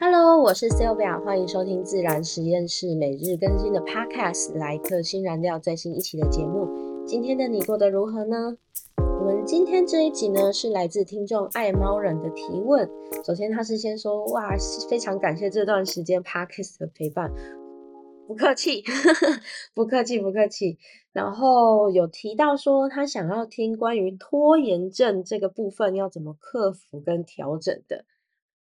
Hello，我是 Sylvia，欢迎收听自然实验室每日更新的 Podcast，来客新燃料最新一期的节目。今天的你过得如何呢？我们今天这一集呢，是来自听众爱猫人的提问。首先，他是先说，哇，非常感谢这段时间 Podcast 的陪伴，不客气，不客气，不客气。然后有提到说，他想要听关于拖延症这个部分要怎么克服跟调整的。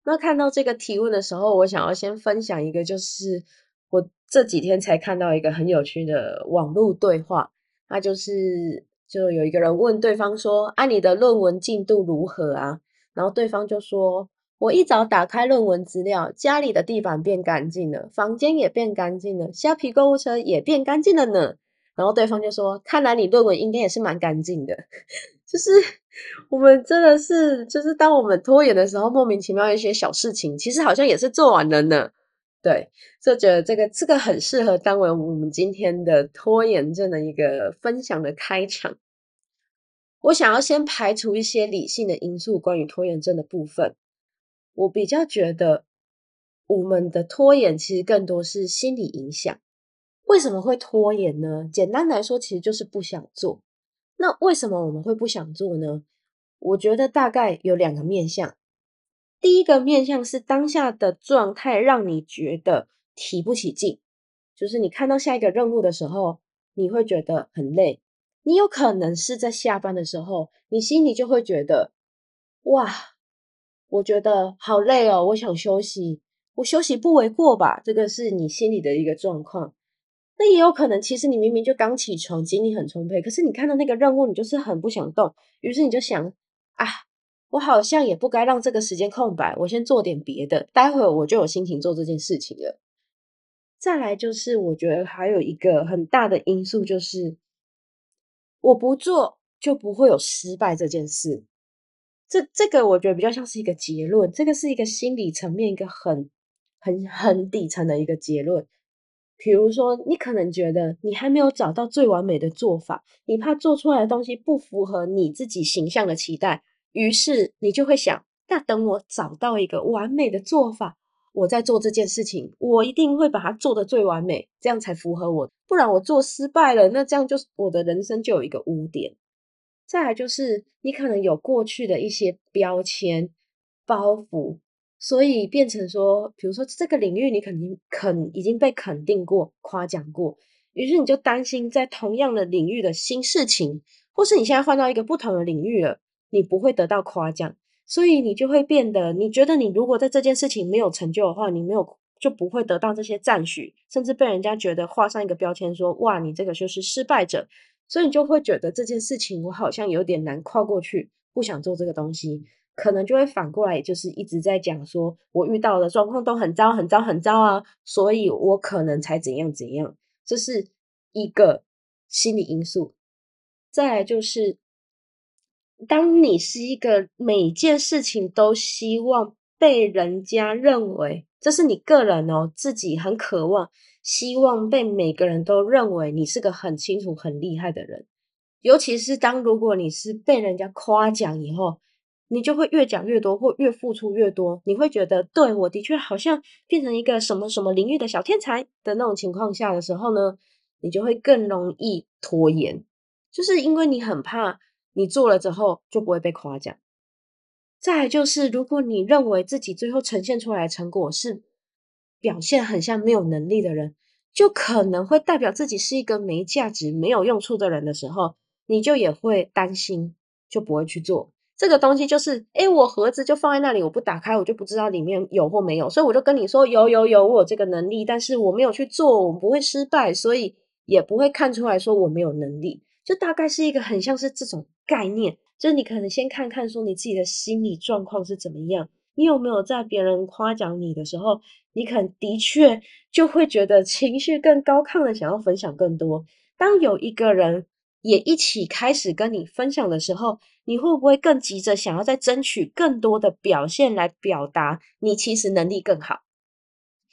那看到这个提问的时候，我想要先分享一个，就是我这几天才看到一个很有趣的网络对话。那就是就有一个人问对方说：“啊，你的论文进度如何啊？”然后对方就说：“我一早打开论文资料，家里的地板变干净了，房间也变干净了，虾皮购物车也变干净了呢。”然后对方就说：“看来你论文应该也是蛮干净的。” 就是 我们真的是，就是当我们拖延的时候，莫名其妙一些小事情，其实好像也是做完了呢。对，就觉得这个这个很适合当为我们今天的拖延症的一个分享的开场。我想要先排除一些理性的因素，关于拖延症的部分。我比较觉得，我们的拖延其实更多是心理影响。为什么会拖延呢？简单来说，其实就是不想做。那为什么我们会不想做呢？我觉得大概有两个面向。第一个面向是当下的状态让你觉得提不起劲，就是你看到下一个任务的时候，你会觉得很累。你有可能是在下班的时候，你心里就会觉得，哇，我觉得好累哦，我想休息，我休息不为过吧？这个是你心里的一个状况。那也有可能，其实你明明就刚起床，精力很充沛，可是你看到那个任务，你就是很不想动，于是你就想啊，我好像也不该让这个时间空白，我先做点别的，待会我就有心情做这件事情了。再来就是，我觉得还有一个很大的因素就是，我不做就不会有失败这件事。这这个我觉得比较像是一个结论，这个是一个心理层面一个很很很底层的一个结论。比如说，你可能觉得你还没有找到最完美的做法，你怕做出来的东西不符合你自己形象的期待，于是你就会想：那等我找到一个完美的做法，我在做这件事情，我一定会把它做得最完美，这样才符合我。不然我做失败了，那这样就是我的人生就有一个污点。再来就是，你可能有过去的一些标签包袱。所以变成说，比如说这个领域你肯定肯已经被肯定过、夸奖过，于是你就担心在同样的领域的新事情，或是你现在换到一个不同的领域了，你不会得到夸奖，所以你就会变得，你觉得你如果在这件事情没有成就的话，你没有就不会得到这些赞许，甚至被人家觉得画上一个标签，说哇，你这个就是失败者，所以你就会觉得这件事情我好像有点难跨过去，不想做这个东西。可能就会反过来，就是一直在讲说，我遇到的状况都很糟、很糟、很糟啊，所以我可能才怎样怎样，这是一个心理因素。再来就是，当你是一个每件事情都希望被人家认为，这是你个人哦，自己很渴望，希望被每个人都认为你是个很清楚、很厉害的人，尤其是当如果你是被人家夸奖以后。你就会越讲越多，或越付出越多。你会觉得，对我的确好像变成一个什么什么领域的小天才的那种情况下的时候呢，你就会更容易拖延，就是因为你很怕你做了之后就不会被夸奖。再就是，如果你认为自己最后呈现出来的成果是表现很像没有能力的人，就可能会代表自己是一个没价值、没有用处的人的时候，你就也会担心，就不会去做。这个东西就是，哎，我盒子就放在那里，我不打开，我就不知道里面有或没有，所以我就跟你说，有有有，我有这个能力，但是我没有去做，我不会失败，所以也不会看出来说我没有能力，就大概是一个很像是这种概念，就是你可能先看看说你自己的心理状况是怎么样，你有没有在别人夸奖你的时候，你可能的确就会觉得情绪更高亢的想要分享更多，当有一个人。也一起开始跟你分享的时候，你会不会更急着想要再争取更多的表现来表达你其实能力更好？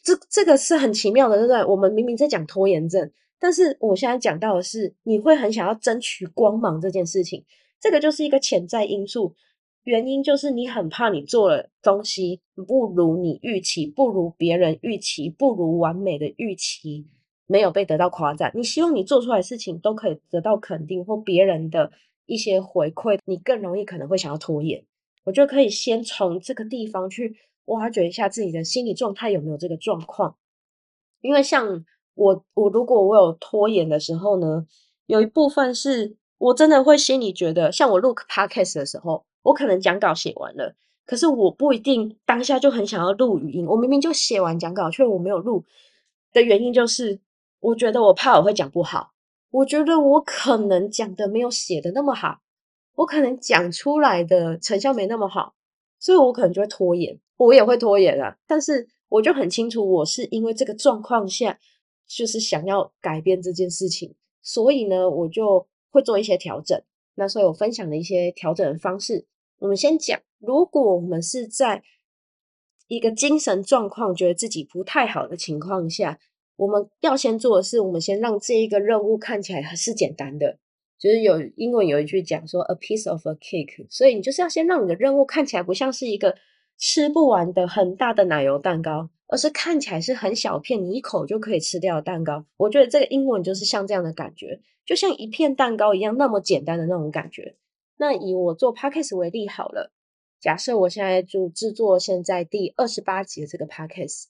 这这个是很奇妙的，对不对？我们明明在讲拖延症，但是我现在讲到的是，你会很想要争取光芒这件事情，这个就是一个潜在因素。原因就是你很怕你做了东西不如你预期，不如别人预期，不如完美的预期，没有被得到夸赞。你希望你做出来的事情都可以得到肯定或别人的一些回馈，你更容易可能会想要拖延。我觉得可以先从这个地方去挖掘一下自己的心理状态有没有这个状况，因为像我，我如果我有拖延的时候呢，有一部分是我真的会心里觉得，像我录 podcast 的时候，我可能讲稿写完了，可是我不一定当下就很想要录语音，我明明就写完讲稿，却我没有录的原因就是，我觉得我怕我会讲不好，我觉得我可能讲的没有写的那么好。我可能讲出来的成效没那么好，所以我可能就会拖延，我也会拖延啊。但是我就很清楚，我是因为这个状况下，就是想要改变这件事情，所以呢，我就会做一些调整。那所以我分享的一些调整的方式，我们先讲，如果我们是在一个精神状况觉得自己不太好的情况下，我们要先做的是，我们先让这一个任务看起来是简单的。就是有英文有一句讲说 a piece of a cake，所以你就是要先让你的任务看起来不像是一个吃不完的很大的奶油蛋糕，而是看起来是很小片，你一口就可以吃掉的蛋糕。我觉得这个英文就是像这样的感觉，就像一片蛋糕一样那么简单的那种感觉。那以我做 podcast 为例好了，假设我现在就制作现在第二十八集的这个 podcast，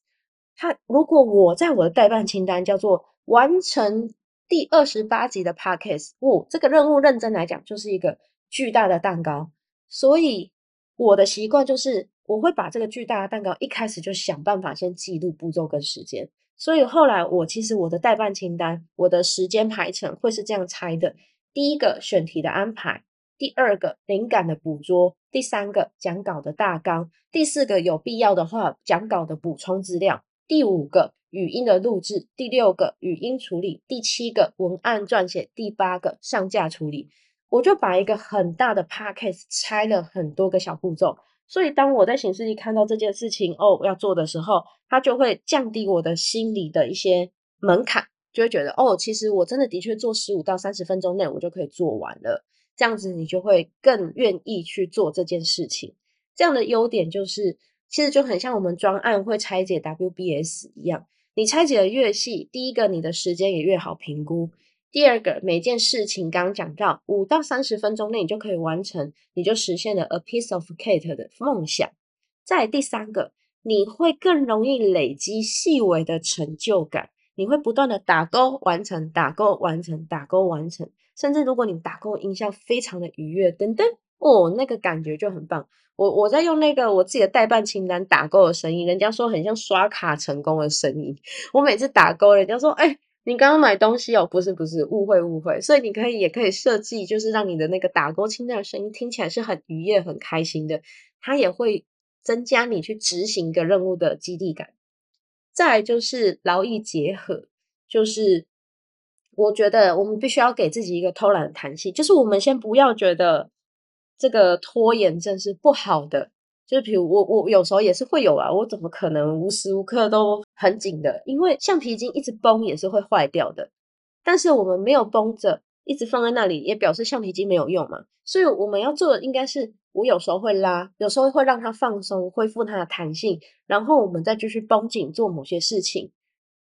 它如果我在我的代办清单叫做完成。第二十八集的 podcast，哦，这个任务认真来讲就是一个巨大的蛋糕，所以我的习惯就是我会把这个巨大的蛋糕一开始就想办法先记录步骤跟时间，所以后来我其实我的代办清单，我的时间排程会是这样拆的：第一个选题的安排，第二个灵感的捕捉，第三个讲稿的大纲，第四个有必要的话讲稿的补充资料，第五个。语音的录制，第六个语音处理，第七个文案撰写，第八个上架处理。我就把一个很大的 podcast 拆了很多个小步骤，所以当我在显示器看到这件事情哦要做的时候，它就会降低我的心理的一些门槛，就会觉得哦，其实我真的的确做十五到三十分钟内我就可以做完了，这样子你就会更愿意去做这件事情。这样的优点就是，其实就很像我们专案会拆解 WBS 一样。你拆解的越细，第一个你的时间也越好评估；第二个每件事情刚讲到五到三十分钟内你就可以完成，你就实现了 a piece of cake 的梦想。再第三个，你会更容易累积细微的成就感，你会不断的打勾完成，打勾完成，打勾完成，甚至如果你打勾音效非常的愉悦，等等。哦，那个感觉就很棒。我我在用那个我自己的代办清单打勾的声音，人家说很像刷卡成功的声音。我每次打勾，人家说：“哎，你刚刚买东西哦？”不是不是，误会误会。所以你可以也可以设计，就是让你的那个打勾清单的声音听起来是很愉悦、很开心的。它也会增加你去执行一个任务的激励感。再就是劳逸结合，就是我觉得我们必须要给自己一个偷懒的弹性，就是我们先不要觉得。这个拖延症是不好的，就是比如我我有时候也是会有啊，我怎么可能无时无刻都很紧的？因为橡皮筋一直绷也是会坏掉的，但是我们没有绷着，一直放在那里，也表示橡皮筋没有用嘛。所以我们要做的应该是，我有时候会拉，有时候会让它放松，恢复它的弹性，然后我们再继续绷紧做某些事情。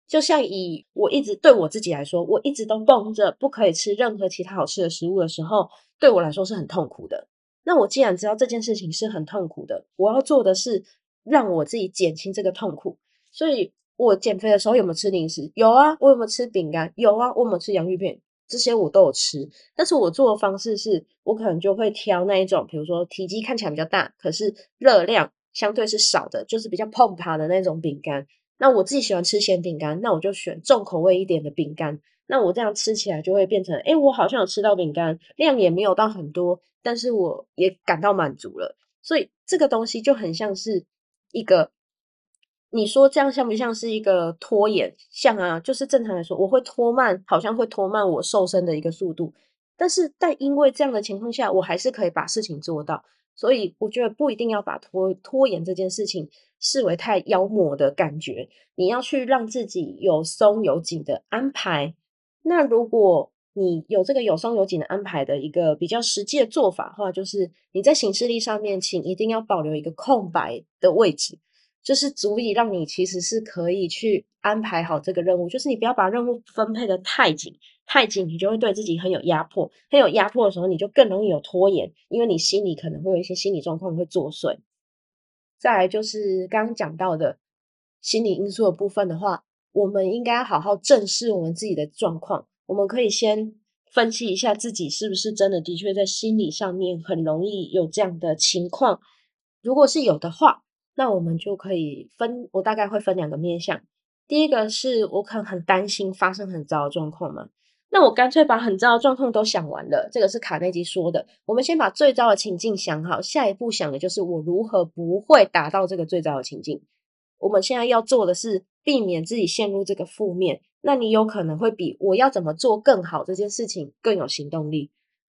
就像以我一直对我自己来说，我一直都绷着不可以吃任何其他好吃的食物的时候，对我来说是很痛苦的。那我既然知道这件事情是很痛苦的，我要做的是让我自己减轻这个痛苦。所以我减肥的时候有没有吃零食？有啊。我有没有吃饼干？有啊。我有没有吃洋芋片？这些我都有吃。但是我做的方式是，我可能就会挑那一种，比如说体积看起来比较大，可是热量相对是少的，就是比较碰趴的那种饼干。那我自己喜欢吃咸饼干，那我就选重口味一点的饼干。那我这样吃起来就会变成，哎，我好像有吃到饼干，量也没有到很多，但是我也感到满足了。所以这个东西就很像是一个，你说这样像不像是一个拖延？像啊，就是正常来说，我会拖慢，好像会拖慢我瘦身的一个速度。但是但因为这样的情况下，我还是可以把事情做到。所以我觉得不一定要把拖拖延这件事情视为太妖魔的感觉，你要去让自己有松有紧的安排。那如果你有这个有松有紧的安排的一个比较实际的做法的话，就是你在行事历上面，请一定要保留一个空白的位置，就是足以让你其实是可以去安排好这个任务。就是你不要把任务分配的太紧，太紧你就会对自己很有压迫，很有压迫的时候，你就更容易有拖延，因为你心里可能会有一些心理状况会作祟。再来就是刚刚讲到的心理因素的部分的话，我们应该好好正视我们自己的状况。我们可以先分析一下自己是不是真的的确在心理上面很容易有这样的情况。如果是有的话，那我们就可以分，我大概会分两个面向。第一个是我可能很担心发生很糟的状况嘛，那我干脆把很糟的状况都想完了。这个是卡内基说的，我们先把最糟的情境想好，下一步想的就是我如何不会达到这个最糟的情境。我们现在要做的是避免自己陷入这个负面。那你有可能会比我要怎么做更好这件事情更有行动力，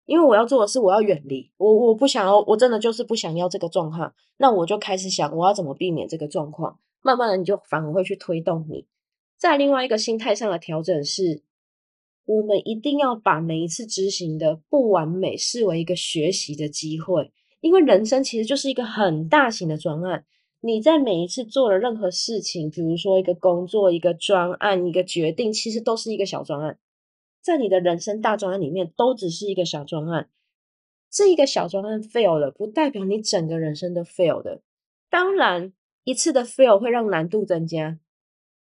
因为我要做的是我要远离我，我不想要，我真的就是不想要这个状况。那我就开始想我要怎么避免这个状况，慢慢的你就反而会去推动你。在另外一个心态上的调整是，我们一定要把每一次执行的不完美视为一个学习的机会，因为人生其实就是一个很大型的专案。你在每一次做了任何事情，比如说一个工作、一个专案、一个决定，其实都是一个小专案，在你的人生大专案里面，都只是一个小专案。这一个小专案 fail 了，不代表你整个人生都 fail 的。当然，一次的 fail 会让难度增加，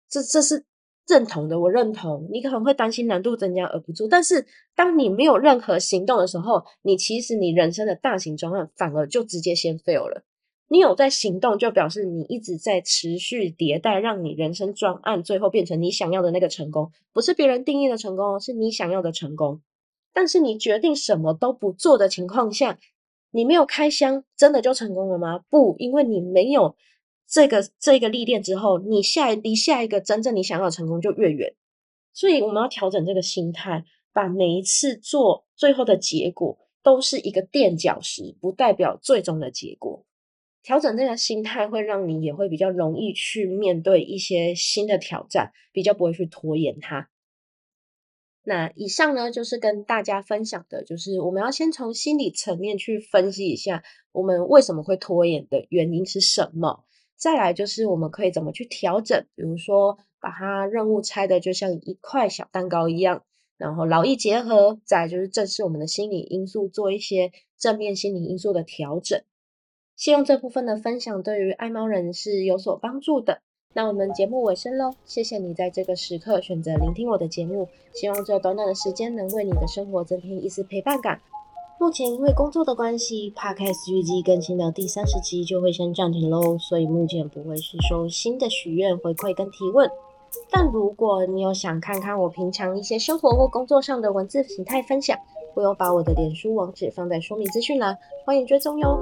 这这是认同的，我认同。你可能会担心难度增加而不做，但是当你没有任何行动的时候，你其实你人生的大型专案反而就直接先 fail 了。你有在行动，就表示你一直在持续迭代，让你人生专案最后变成你想要的那个成功，不是别人定义的成功哦，是你想要的成功。但是你决定什么都不做的情况下，你没有开箱，真的就成功了吗？不，因为你没有这个这个历练之后，你下离下一个真正你想要的成功就越远。所以我们要调整这个心态，把每一次做最后的结果都是一个垫脚石，不代表最终的结果。调整这个心态，会让你也会比较容易去面对一些新的挑战，比较不会去拖延它。那以上呢，就是跟大家分享的，就是我们要先从心理层面去分析一下，我们为什么会拖延的原因是什么。再来就是我们可以怎么去调整，比如说把它任务拆的就像一块小蛋糕一样，然后劳逸结合。再就是正视我们的心理因素，做一些正面心理因素的调整。希望这部分的分享对于爱猫人是有所帮助的。那我们节目尾声喽，谢谢你在这个时刻选择聆听我的节目。希望这短短的时间能为你的生活增添一丝陪伴感。目前因为工作的关系，Podcast 预计更新到第三十集就会先暂停喽，所以目前不会是收新的许愿回馈跟提问。但如果你有想看看我平常一些生活或工作上的文字形态分享，我有把我的脸书网址放在说明资讯栏，欢迎追踪哟。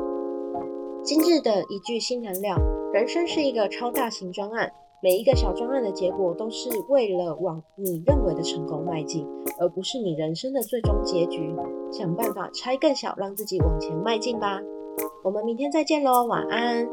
今日的一句新燃料：人生是一个超大型专案，每一个小专案的结果都是为了往你认为的成功迈进，而不是你人生的最终结局。想办法拆更小，让自己往前迈进吧。我们明天再见喽，晚安。